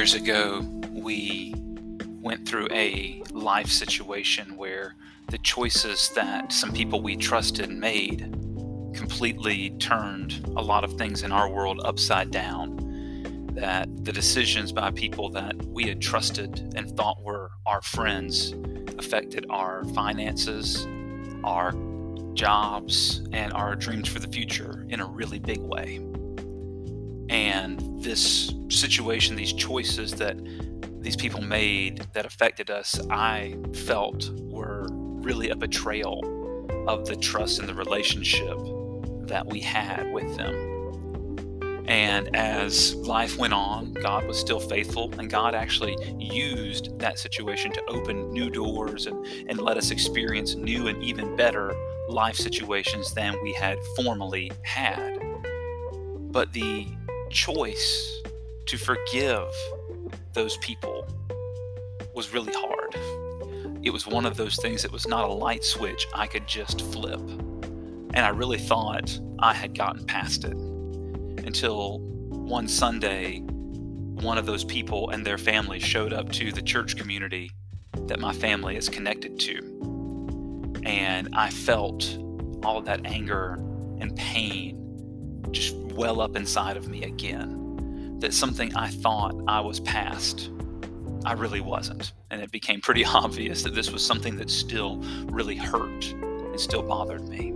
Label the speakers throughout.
Speaker 1: years ago, we went through a life situation where the choices that some people we trusted made completely turned a lot of things in our world upside down. That the decisions by people that we had trusted and thought were our friends affected our finances, our jobs, and our dreams for the future in a really big way. And this situation, these choices that these people made that affected us, I felt were really a betrayal of the trust and the relationship that we had with them. And as life went on, God was still faithful, and God actually used that situation to open new doors and, and let us experience new and even better life situations than we had formerly had. But the choice to forgive those people was really hard. It was one of those things that was not a light switch I could just flip. And I really thought I had gotten past it until one Sunday, one of those people and their family showed up to the church community that my family is connected to. And I felt all that anger and pain just well up inside of me again that something I thought I was past, I really wasn't. And it became pretty obvious that this was something that still really hurt and still bothered me.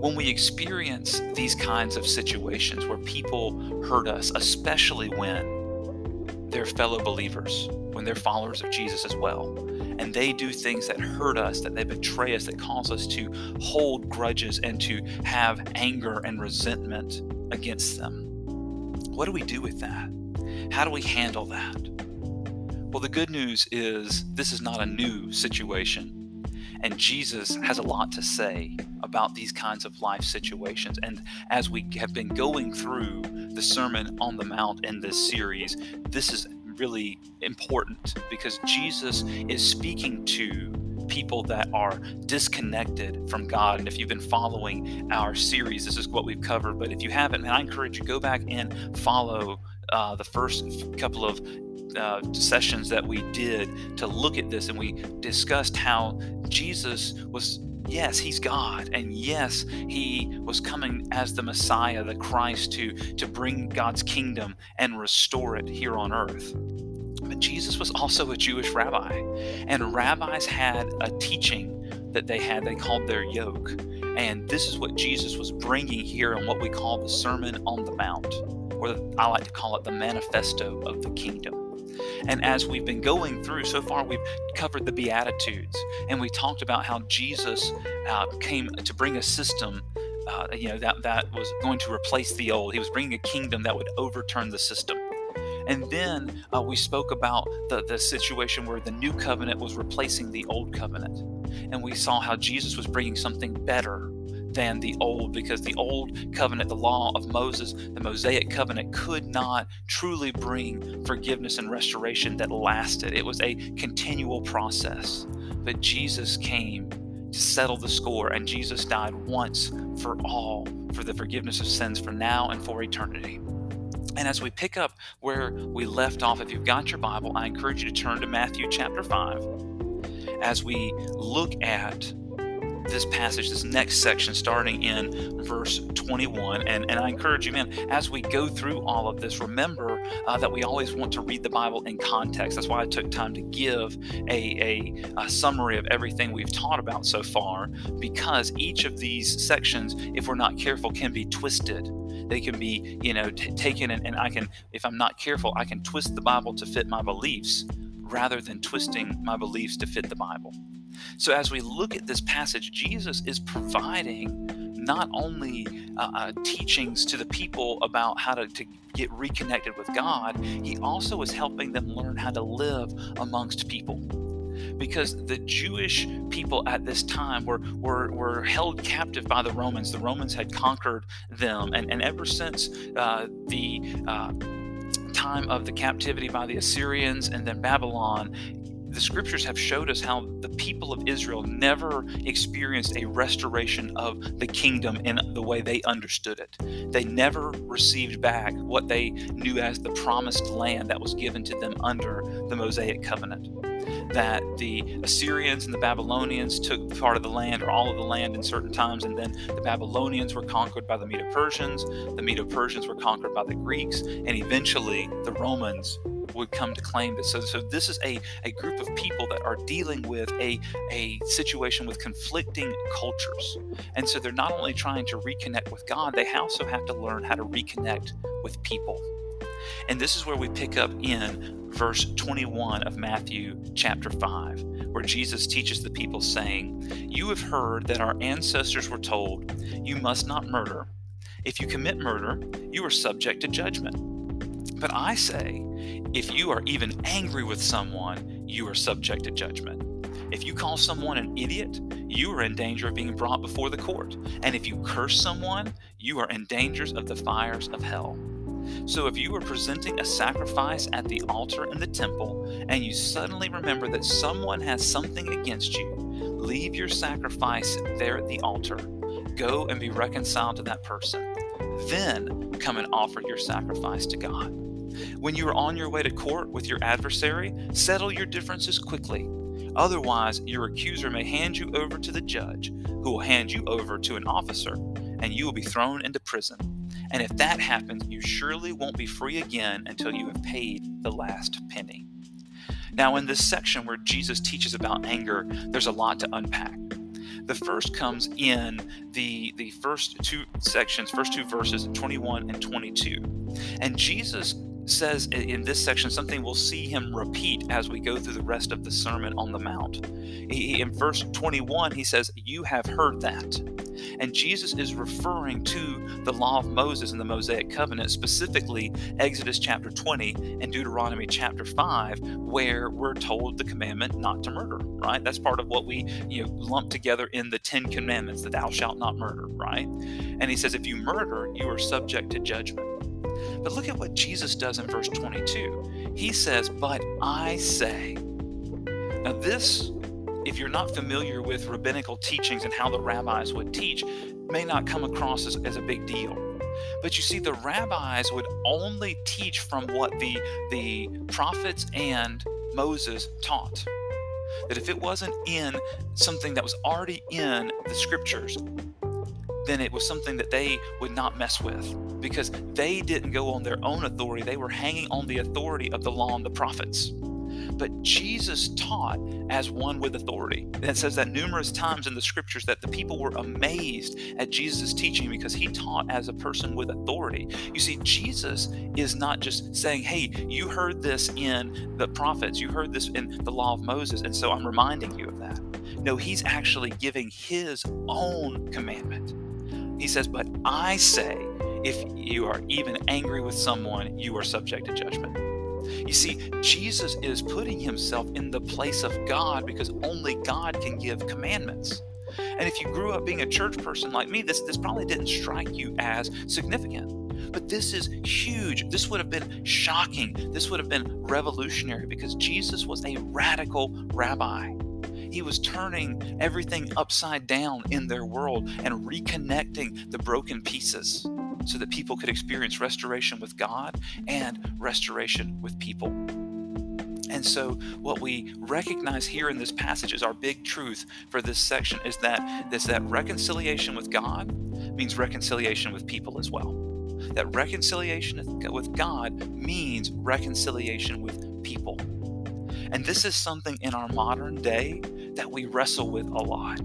Speaker 1: When we experience these kinds of situations where people hurt us, especially when they're fellow believers, when they're followers of Jesus as well, and they do things that hurt us, that they betray us, that cause us to hold grudges and to have anger and resentment against them what do we do with that? How do we handle that? Well, the good news is this is not a new situation. And Jesus has a lot to say about these kinds of life situations. And as we have been going through the Sermon on the Mount in this series, this is really important because Jesus is speaking to people that are disconnected from God. And if you've been following our series, this is what we've covered. But if you haven't, man, I encourage you go back and follow uh, the first couple of uh, sessions that we did to look at this, and we discussed how Jesus was yes he's god and yes he was coming as the messiah the christ to to bring god's kingdom and restore it here on earth but Jesus was also a Jewish rabbi, and rabbis had a teaching that they had, they called their yoke. And this is what Jesus was bringing here in what we call the Sermon on the Mount, or I like to call it the manifesto of the kingdom. And as we've been going through so far, we've covered the Beatitudes, and we talked about how Jesus uh, came to bring a system uh, you know that that was going to replace the old. He was bringing a kingdom that would overturn the system. And then uh, we spoke about the, the situation where the new covenant was replacing the old covenant. And we saw how Jesus was bringing something better than the old because the old covenant, the law of Moses, the Mosaic covenant, could not truly bring forgiveness and restoration that lasted. It was a continual process. But Jesus came to settle the score, and Jesus died once for all for the forgiveness of sins for now and for eternity. And as we pick up where we left off, if you've got your Bible, I encourage you to turn to Matthew chapter 5 as we look at this passage, this next section, starting in verse 21. And, and I encourage you, man, as we go through all of this, remember uh, that we always want to read the Bible in context. That's why I took time to give a, a, a summary of everything we've taught about so far, because each of these sections, if we're not careful, can be twisted they can be you know t- taken and, and i can if i'm not careful i can twist the bible to fit my beliefs rather than twisting my beliefs to fit the bible so as we look at this passage jesus is providing not only uh, uh, teachings to the people about how to, to get reconnected with god he also is helping them learn how to live amongst people because the Jewish people at this time were, were, were held captive by the Romans. The Romans had conquered them. And, and ever since uh, the uh, time of the captivity by the Assyrians and then Babylon, the scriptures have showed us how the people of Israel never experienced a restoration of the kingdom in the way they understood it. They never received back what they knew as the promised land that was given to them under the Mosaic covenant that the Assyrians and the Babylonians took part of the land or all of the land in certain times, and then the Babylonians were conquered by the Medo Persians, the Medo Persians were conquered by the Greeks, and eventually the Romans would come to claim this. So, so this is a, a group of people that are dealing with a, a situation with conflicting cultures. And so they're not only trying to reconnect with God, they also have to learn how to reconnect with people. And this is where we pick up in verse 21 of Matthew chapter 5, where Jesus teaches the people, saying, You have heard that our ancestors were told, You must not murder. If you commit murder, you are subject to judgment. But I say, if you are even angry with someone, you are subject to judgment. If you call someone an idiot, you are in danger of being brought before the court. And if you curse someone, you are in danger of the fires of hell. So if you are presenting a sacrifice at the altar in the temple and you suddenly remember that someone has something against you, leave your sacrifice there at the altar. Go and be reconciled to that person. Then come and offer your sacrifice to God. When you are on your way to court with your adversary, settle your differences quickly. Otherwise, your accuser may hand you over to the judge, who will hand you over to an officer, and you will be thrown into prison. And if that happens, you surely won't be free again until you have paid the last penny. Now, in this section where Jesus teaches about anger, there's a lot to unpack. The first comes in the, the first two sections, first two verses, 21 and 22. And Jesus says in this section something we'll see him repeat as we go through the rest of the Sermon on the Mount. He, in verse 21, he says, You have heard that. And Jesus is referring to the law of Moses and the Mosaic covenant, specifically Exodus chapter 20 and Deuteronomy chapter 5, where we're told the commandment not to murder, right? That's part of what we you know lump together in the Ten Commandments, that thou shalt not murder, right? And he says, if you murder, you are subject to judgment. But look at what Jesus does in verse 22. He says, But I say. Now, this if you're not familiar with rabbinical teachings and how the rabbis would teach, may not come across as, as a big deal. But you see, the rabbis would only teach from what the, the prophets and Moses taught. That if it wasn't in something that was already in the scriptures, then it was something that they would not mess with because they didn't go on their own authority. They were hanging on the authority of the law and the prophets. But Jesus taught as one with authority. And it says that numerous times in the scriptures that the people were amazed at Jesus' teaching because he taught as a person with authority. You see, Jesus is not just saying, hey, you heard this in the prophets, you heard this in the law of Moses, and so I'm reminding you of that. No, he's actually giving his own commandment. He says, But I say, if you are even angry with someone, you are subject to judgment. You see, Jesus is putting himself in the place of God because only God can give commandments. And if you grew up being a church person like me, this, this probably didn't strike you as significant. But this is huge. This would have been shocking. This would have been revolutionary because Jesus was a radical rabbi. He was turning everything upside down in their world and reconnecting the broken pieces so that people could experience restoration with God and restoration with people. And so, what we recognize here in this passage is our big truth for this section is that that reconciliation with God means reconciliation with people as well. That reconciliation with God means reconciliation with people. And this is something in our modern day that we wrestle with a lot.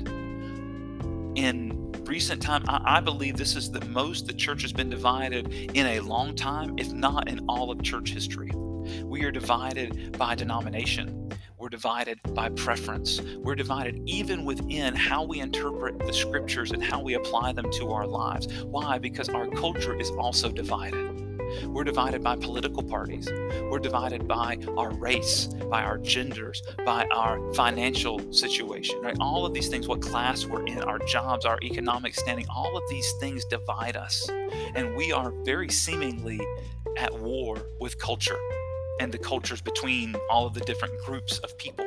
Speaker 1: In recent time, I, I, believe this is the most the church has been divided in a long time, if not in all of church history. We are divided by denomination. We're divided by preference. We're divided even within how we interpret the scriptures and how we apply them to our lives. Why? Because our culture is also divided. We're divided by political parties. We're divided by our race, by our genders, by our financial situation, right? All of these things, what class we're in, our jobs, our economic standing, all of these things divide us. And we are very seemingly at war with culture and the cultures between all of the different groups of people.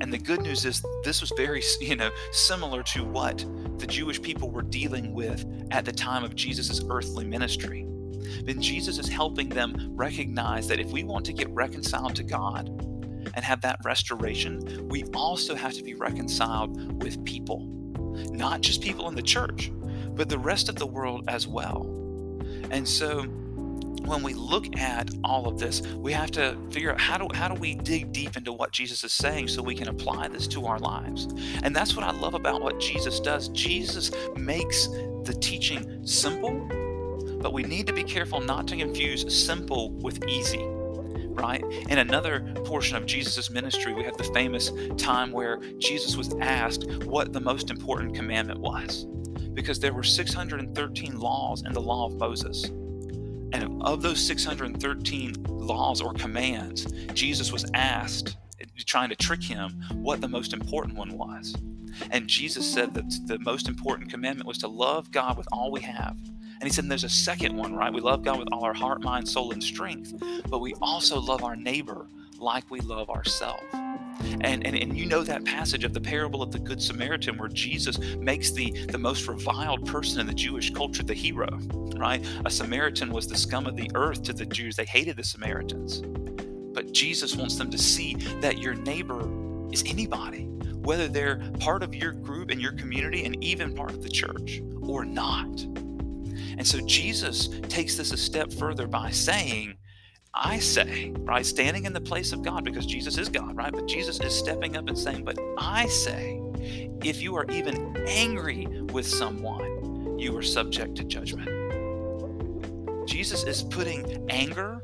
Speaker 1: And the good news is this was very, you know, similar to what the Jewish people were dealing with at the time of Jesus' earthly ministry. Then Jesus is helping them recognize that if we want to get reconciled to God and have that restoration, we also have to be reconciled with people. Not just people in the church, but the rest of the world as well. And so when we look at all of this, we have to figure out how do how do we dig deep into what Jesus is saying so we can apply this to our lives. And that's what I love about what Jesus does. Jesus makes the teaching simple, but we need to be careful not to confuse simple with easy. Right? In another portion of Jesus' ministry, we have the famous time where Jesus was asked what the most important commandment was. Because there were 613 laws in the law of Moses. And of those 613 laws or commands, Jesus was asked, trying to trick him, what the most important one was. And Jesus said that the most important commandment was to love God with all we have. And he said, there's a second one, right? We love God with all our heart, mind, soul, and strength, but we also love our neighbor like we love ourselves. And, and, and you know that passage of the parable of the Good Samaritan where Jesus makes the, the most reviled person in the Jewish culture the hero, right? A Samaritan was the scum of the earth to the Jews. They hated the Samaritans. But Jesus wants them to see that your neighbor is anybody, whether they're part of your group and your community and even part of the church or not. And so Jesus takes this a step further by saying, I say, right, standing in the place of God because Jesus is God, right? But Jesus is stepping up and saying, But I say, if you are even angry with someone, you are subject to judgment. Jesus is putting anger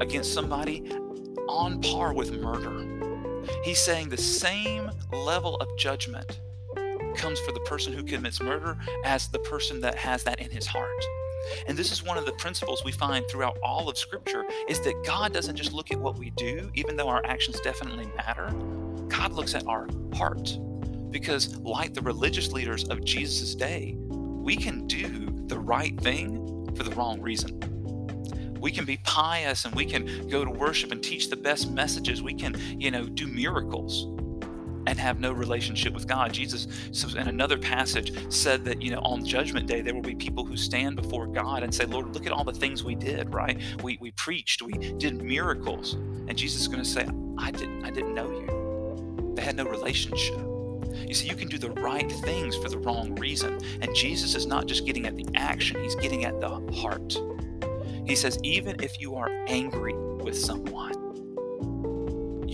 Speaker 1: against somebody on par with murder. He's saying the same level of judgment comes for the person who commits murder as the person that has that in his heart. And this is one of the principles we find throughout all of Scripture is that God doesn't just look at what we do, even though our actions definitely matter. God looks at our heart. Because, like the religious leaders of Jesus' day, we can do the right thing for the wrong reason. We can be pious and we can go to worship and teach the best messages. We can, you know, do miracles and have no relationship with God. Jesus, in another passage, said that, you know, on Judgment Day, there will be people who stand before God and say, Lord, look at all the things we did, right? We, we preached, we did miracles. And Jesus is going to say, I didn't, I didn't know you. They had no relationship. You see, you can do the right things for the wrong reason. And Jesus is not just getting at the action, he's getting at the heart. He says, even if you are angry with someone,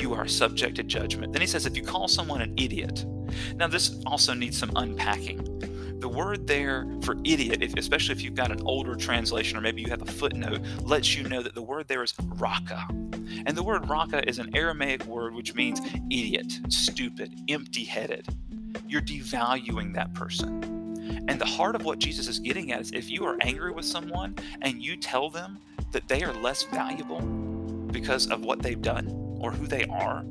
Speaker 1: you are subject to judgment. Then he says, if you call someone an idiot. Now, this also needs some unpacking. The word there for idiot, if, especially if you've got an older translation or maybe you have a footnote, lets you know that the word there is raka. And the word raka is an Aramaic word which means idiot, stupid, empty headed. You're devaluing that person. And the heart of what Jesus is getting at is if you are angry with someone and you tell them that they are less valuable because of what they've done, or who they are,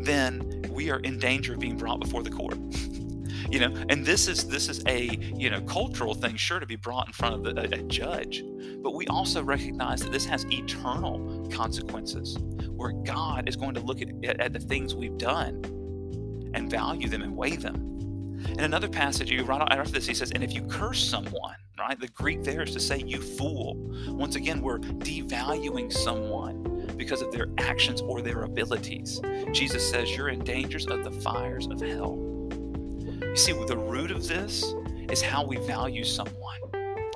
Speaker 1: then we are in danger of being brought before the court. you know, and this is this is a you know cultural thing, sure, to be brought in front of the, a, a judge, but we also recognize that this has eternal consequences, where God is going to look at, at, the things we've done and value them and weigh them. In another passage, you right after this, he says, "And if you curse someone." Right? The Greek there is to say, you fool. Once again, we're devaluing someone because of their actions or their abilities. Jesus says, You're in dangers of the fires of hell. You see, the root of this is how we value someone.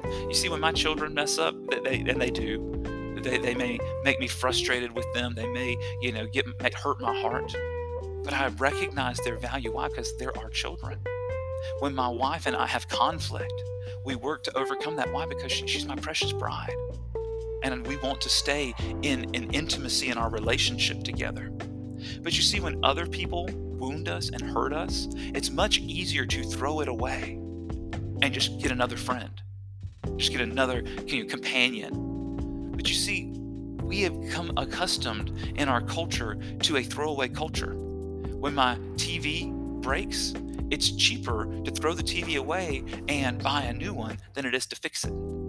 Speaker 1: You see, when my children mess up, they, and they do, they, they may make me frustrated with them. They may, you know, get hurt my heart. But I recognize their value. Why? Because they're our children. When my wife and I have conflict, we work to overcome that. Why? Because she, she's my precious bride and we want to stay in an intimacy in our relationship together. But you see, when other people wound us and hurt us, it's much easier to throw it away and just get another friend, just get another companion. But you see, we have come accustomed in our culture to a throwaway culture. When my TV breaks, it's cheaper to throw the TV away and buy a new one than it is to fix it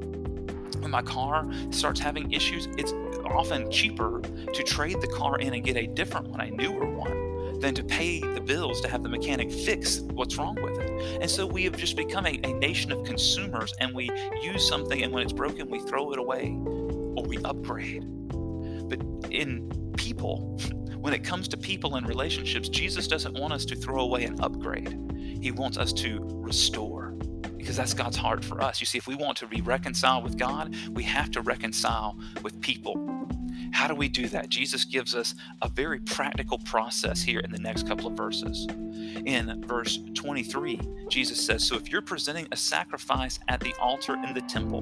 Speaker 1: when my car starts having issues, it's often cheaper to trade the car in and get a different one, a newer one, than to pay the bills to have the mechanic fix what's wrong with it. And so we have just become a, a nation of consumers and we use something and when it's broken, we throw it away or we upgrade. But in people, when it comes to people and relationships, Jesus doesn't want us to throw away and upgrade. He wants us to restore because that's God's heart for us. You see, if we want to be reconciled with God, we have to reconcile with people. How do we do that? Jesus gives us a very practical process here in the next couple of verses. In verse 23, Jesus says, So if you're presenting a sacrifice at the altar in the temple,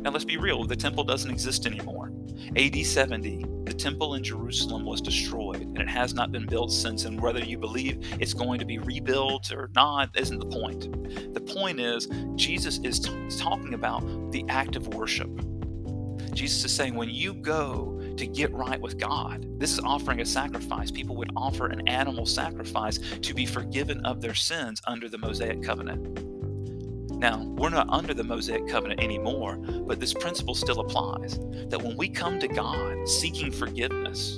Speaker 1: now let's be real, the temple doesn't exist anymore. AD 70, the temple in Jerusalem was destroyed and it has not been built since. And whether you believe it's going to be rebuilt or not isn't the point. The point is, Jesus is t- talking about the act of worship. Jesus is saying, when you go to get right with God. This is offering a sacrifice. People would offer an animal sacrifice to be forgiven of their sins under the Mosaic covenant. Now, we're not under the Mosaic covenant anymore, but this principle still applies that when we come to God seeking forgiveness,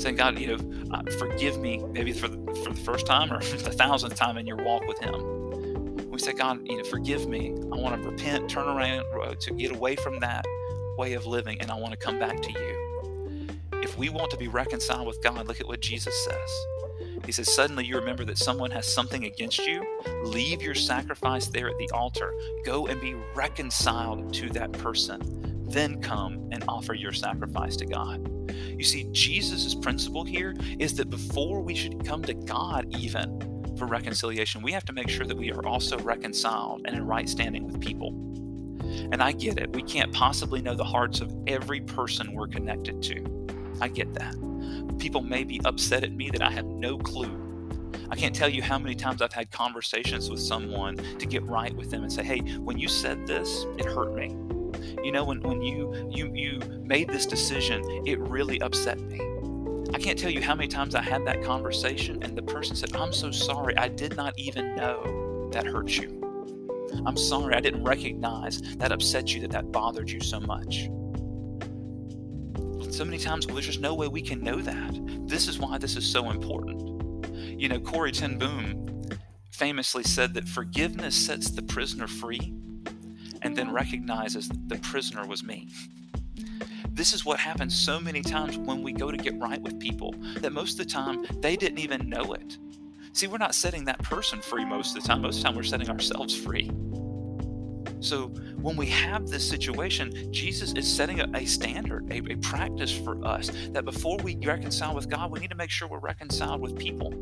Speaker 1: saying, God, you know, uh, forgive me, maybe for the, for the first time or the thousandth time in your walk with Him, we say, God, you know, forgive me. I want to repent, turn around, uh, to get away from that way of living, and I want to come back to you if we want to be reconciled with God, look at what Jesus says. He says, Suddenly you remember that someone has something against you. Leave your sacrifice there at the altar. Go and be reconciled to that person. Then come and offer your sacrifice to God. You see, Jesus' principle here is that before we should come to God, even for reconciliation, we have to make sure that we are also reconciled and in right standing with people. And I get it. We can't possibly know the hearts of every person we're connected to. I get that. People may be upset at me that I have no clue. I can't tell you how many times I've had conversations with someone to get right with them and say, "Hey, when you said this, it hurt me. You know, when, when you you you made this decision, it really upset me." I can't tell you how many times I had that conversation and the person said, "I'm so sorry. I did not even know that hurt you. I'm sorry. I didn't recognize that upset you that that bothered you so much." So many times, well, there's just no way we can know that. This is why this is so important. You know, Corrie ten Boom famously said that forgiveness sets the prisoner free and then recognizes the prisoner was me. This is what happens so many times when we go to get right with people that most of the time they didn't even know it. See, we're not setting that person free most of the time. Most of the time, we're setting ourselves free. So when we have this situation, Jesus is setting a, a standard, a, a practice for us that before we reconcile with God, we need to make sure we're reconciled with people.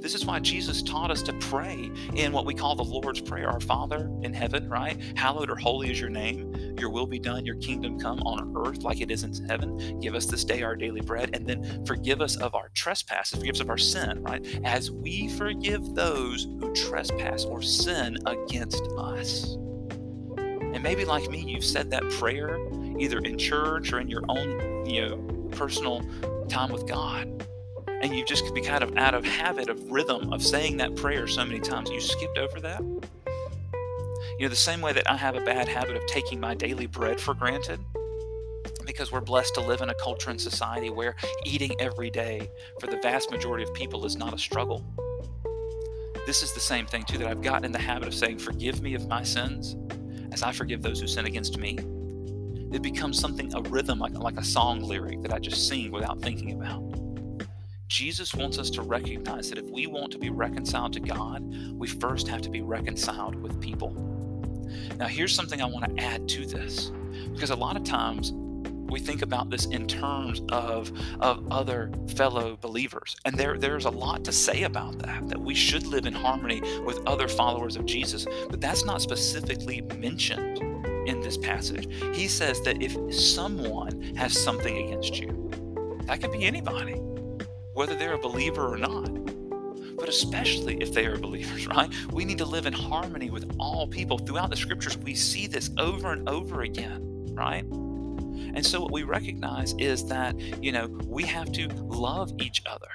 Speaker 1: This is why Jesus taught us to pray in what we call the Lord's Prayer Our Father in heaven, right? Hallowed or holy is your name. Your will be done, your kingdom come on earth like it is in heaven. Give us this day our daily bread, and then forgive us of our trespasses, forgive us of our sin, right? As we forgive those who trespass or sin against us. And maybe like me, you've said that prayer either in church or in your own, you know, personal time with God. And you've just be kind of out of habit of rhythm of saying that prayer so many times, you skipped over that. You know, the same way that I have a bad habit of taking my daily bread for granted, because we're blessed to live in a culture and society where eating every day for the vast majority of people is not a struggle. This is the same thing, too, that I've gotten in the habit of saying, Forgive me of my sins as I forgive those who sin against me. It becomes something, a rhythm, like, like a song lyric that I just sing without thinking about. Jesus wants us to recognize that if we want to be reconciled to God, we first have to be reconciled with people. Now, here's something I want to add to this because a lot of times we think about this in terms of, of other fellow believers. And there, there's a lot to say about that, that we should live in harmony with other followers of Jesus. But that's not specifically mentioned in this passage. He says that if someone has something against you, that could be anybody, whether they're a believer or not but especially if they are believers, right? We need to live in harmony with all people. Throughout the scriptures, we see this over and over again, right? And so what we recognize is that, you know, we have to love each other.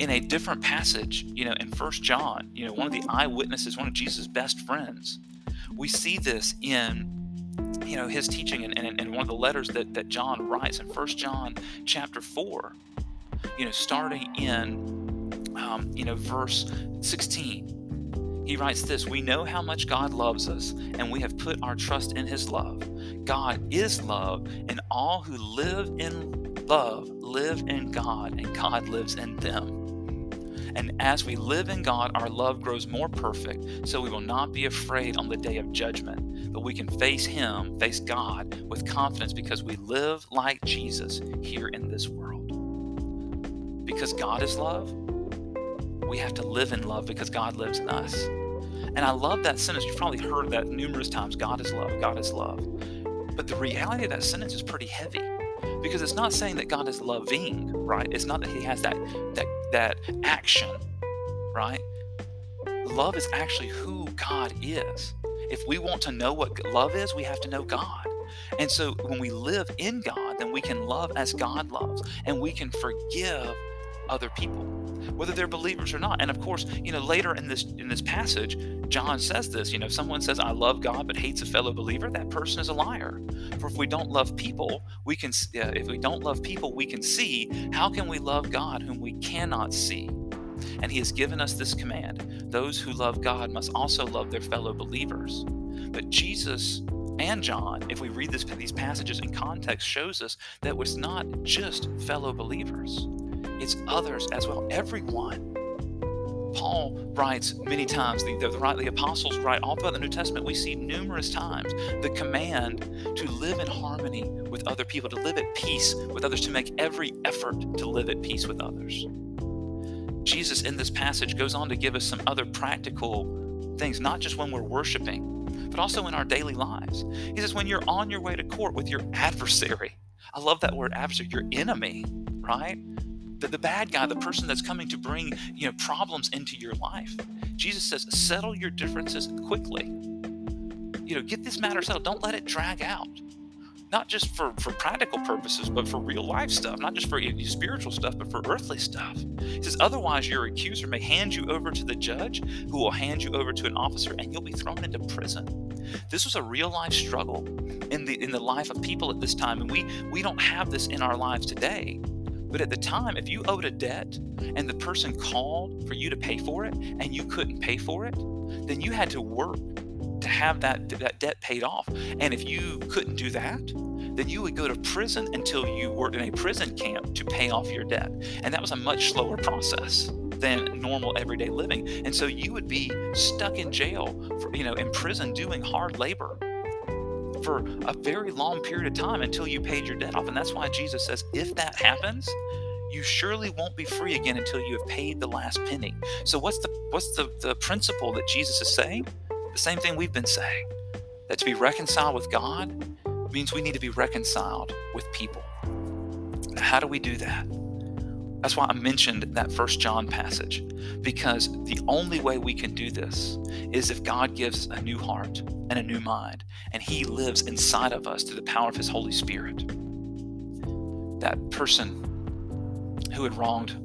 Speaker 1: In a different passage, you know, in First John, you know, one of the eyewitnesses, one of Jesus' best friends, we see this in you know his teaching and, and, and one of the letters that, that john writes in First john chapter 4 you know, starting in, um, you know, verse 16. He writes this We know how much God loves us, and we have put our trust in his love. God is love, and all who live in love live in God, and God lives in them. And as we live in God, our love grows more perfect, so we will not be afraid on the day of judgment, but we can face Him, face God, with confidence because we live like Jesus here in this world. Because God is love, we have to live in love because God lives in us. And I love that sentence. You've probably heard that numerous times God is love, God is love. But the reality of that sentence is pretty heavy because it's not saying that God is loving, right? It's not that He has that that that action, right? Love is actually who God is. If we want to know what love is, we have to know God. And so when we live in God, then we can love as God loves and we can forgive other people whether they're believers or not. And of course you know later in this in this passage john says this you know if someone says i love god but hates a fellow believer that person is a liar. For if we don't love people we can uh, if we don't love people we can see how can we love god whom we cannot see? And he has given us this command those who love god must also love their fellow believers. But jesus and John, if we read this, these passages in context, shows us that it was not just fellow believers it's others as well, everyone. Paul writes many times, the, the, the, apostles write all throughout the New Testament, we see numerous times the command to live in harmony with other people, to live at peace with others, to make every effort to live at peace with others. Jesus in this passage goes on to give us some other practical things, not just when we're worshiping, but also in our daily lives. He says, when you're on your way to court with your adversary, I love that word adversary, your enemy, right? The, the bad guy, the person that's coming to bring you know problems into your life. Jesus says, settle your differences quickly. You know, get this matter settled. Don't let it drag out. Not just for, for practical purposes, but for real life stuff, not just for spiritual stuff, but for earthly stuff. He says, otherwise, your accuser may hand you over to the judge, who will hand you over to an officer, and you'll be thrown into prison. This was a real life struggle in the in the life of people at this time, and we we don't have this in our lives today. But at the time, if you owed a debt and the person called for you to pay for it and you couldn't pay for it, then you had to work to have that, that debt paid off. And if you couldn't do that, then you would go to prison until you worked in a prison camp to pay off your debt. And that was a much slower process than normal everyday living. And so you would be stuck in jail, for, you know, in prison doing hard labor for a very long period of time until you paid your debt off. And that's why Jesus says, if that happens, you surely won't be free again until you have paid the last penny. So what's the what's the, the principle that Jesus is saying? The same thing we've been saying. That to be reconciled with God means we need to be reconciled with people. How do we do that? That's why I mentioned that first John passage, because the only way we can do this is if God gives a new heart and a new mind, and He lives inside of us through the power of His Holy Spirit. That person who had wronged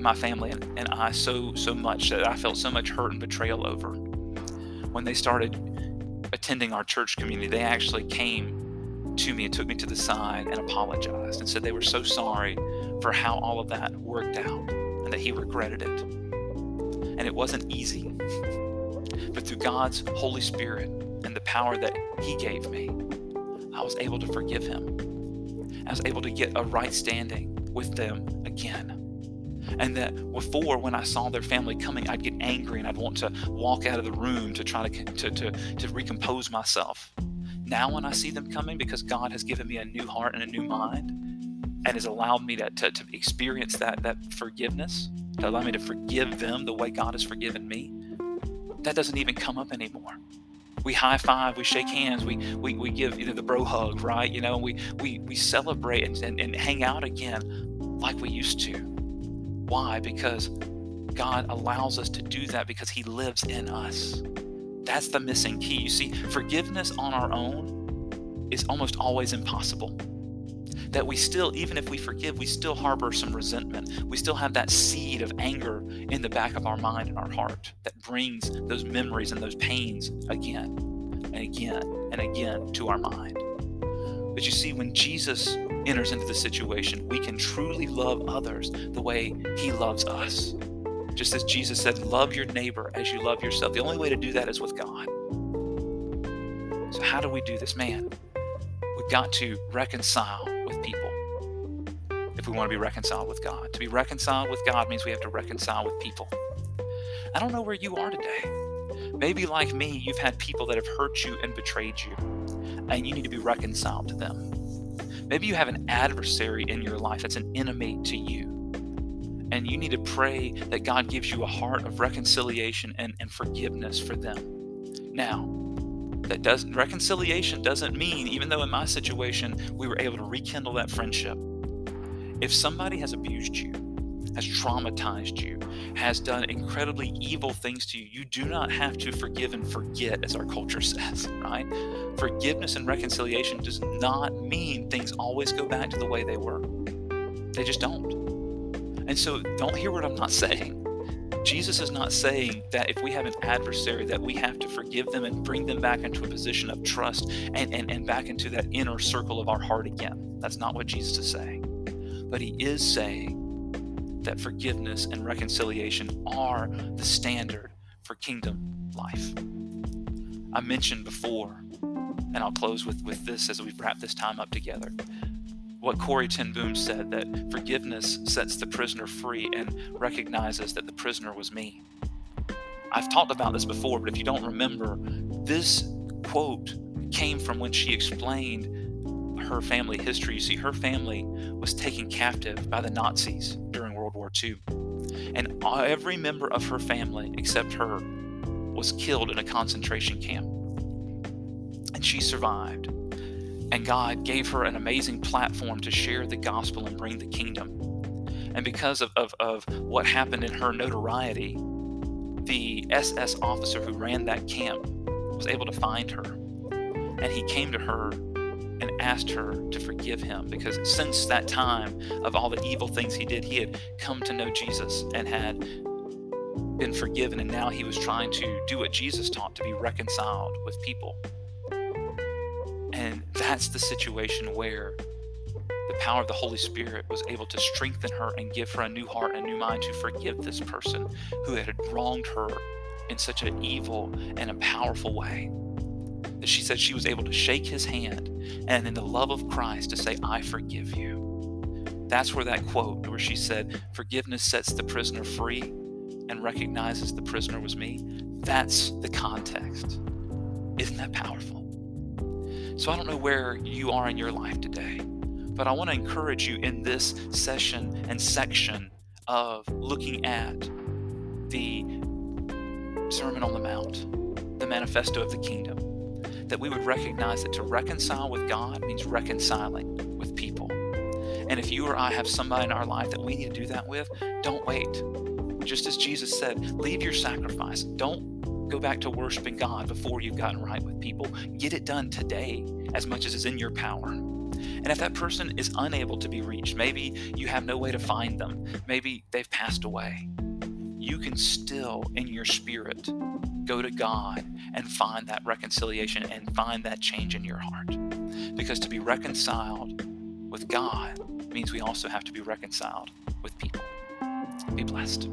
Speaker 1: my family and, I so so much that I felt so much hurt and betrayal over. When they started attending our church community, they actually came to me and took me to the side and apologized and said they were so sorry for how all of that worked out and that he regretted it. And it wasn't easy. But through God's Holy Spirit and the power that he gave me, I was able to forgive him. I was able to get a right standing with them again. And that before, when I saw their family coming, I'd get angry and I'd want to walk out of the room to try to, to, to, to recompose myself. Now, when I see them coming, because God has given me a new heart and a new mind, and has allowed me to, to, to experience that, that forgiveness, to allow me to forgive them the way God has forgiven me, that doesn't even come up anymore. We high five, we shake hands, we we, we give you know the bro hug, right? You know, we we we celebrate and, and, and hang out again like we used to. Why? Because God allows us to do that because He lives in us. That's the missing key. You see, forgiveness on our own is almost always impossible that we still, even if we forgive, we still harbor some resentment. We still have that seed of anger in the back of our mind and our heart that brings those memories and those pains again and again and again to our mind. But you see, when Jesus enters into the situation, we can truly love others the way He loves us. Just as Jesus said, love your neighbor as you love yourself. The only way to do that is with God. So, how do we do this? Man, we've got to reconcile people if we want to be reconciled with God. To be reconciled with God means we have to reconcile with people. I don't know where you are today. Maybe, like me, you've had people that have hurt you and betrayed you, and you need to be reconciled to them. Maybe you have an adversary in your life that's an enemy to you and you need to pray that God gives you a heart of reconciliation and, and forgiveness for them. Now, that does reconciliation doesn't mean, even though in my situation we were able to rekindle that friendship. If somebody has abused you, has traumatized you, has done incredibly evil things to you, you do not have to forgive and forget, as our culture says, right? Forgiveness and reconciliation does not mean things always go back to the way they were. They just don't. And so don't hear what I'm not saying. Jesus is not saying that if we have an adversary that we have to forgive them and bring them back into a position of trust and, and, and back into that inner circle of our heart again. That's not what Jesus is saying. But he is saying that forgiveness and reconciliation are the standard for kingdom life. I mentioned before, and I'll close with, with this as we wrap this time up together what Corrie ten Boom said that forgiveness sets the prisoner free and recognizes that the prisoner was me. I've talked about this before, but if you don't remember, this quote came from when she explained her family history. You see, her family was taken captive by the Nazis during World War II. And every member of her family, except her, was killed in a concentration camp. And she survived. And God gave her an amazing platform to share the gospel and bring the kingdom. And because of, of, of what happened in her notoriety, the SS officer who ran that camp was able to find her. And he came to her and asked her to forgive him because since that time of all the evil things he did, he had come to know Jesus and had been forgiven. And now he was trying to do what Jesus taught to be reconciled with people. And that's the situation where the power of the Holy Spirit was able to strengthen her and give her a new heart and a new mind to forgive this person who had wronged her in such an evil and a powerful way. That she said she was able to shake his hand and in the love of Christ to say, I forgive you. That's where that quote, where she said, Forgiveness sets the prisoner free and recognizes the prisoner was me, that's the context. Isn't that powerful? So I don't know where you are in your life today, but I want to encourage you in this session and section of looking at the Sermon on the Mount, the manifesto of the kingdom, that we would recognize that to reconcile with God means reconciling with people. And if you or I have somebody in our life that we need to do that with, don't wait. Just as Jesus said, leave your sacrifice. Don't go back to worshiping God before you've gotten right with people. Get it done today as much as is in your power. And if that person is unable to be reached, maybe you have no way to find them, maybe they've passed away, you can still, in your spirit, go to God and find that reconciliation and find that change in your heart. Because to be reconciled with God means we also have to be reconciled with people. Be blessed.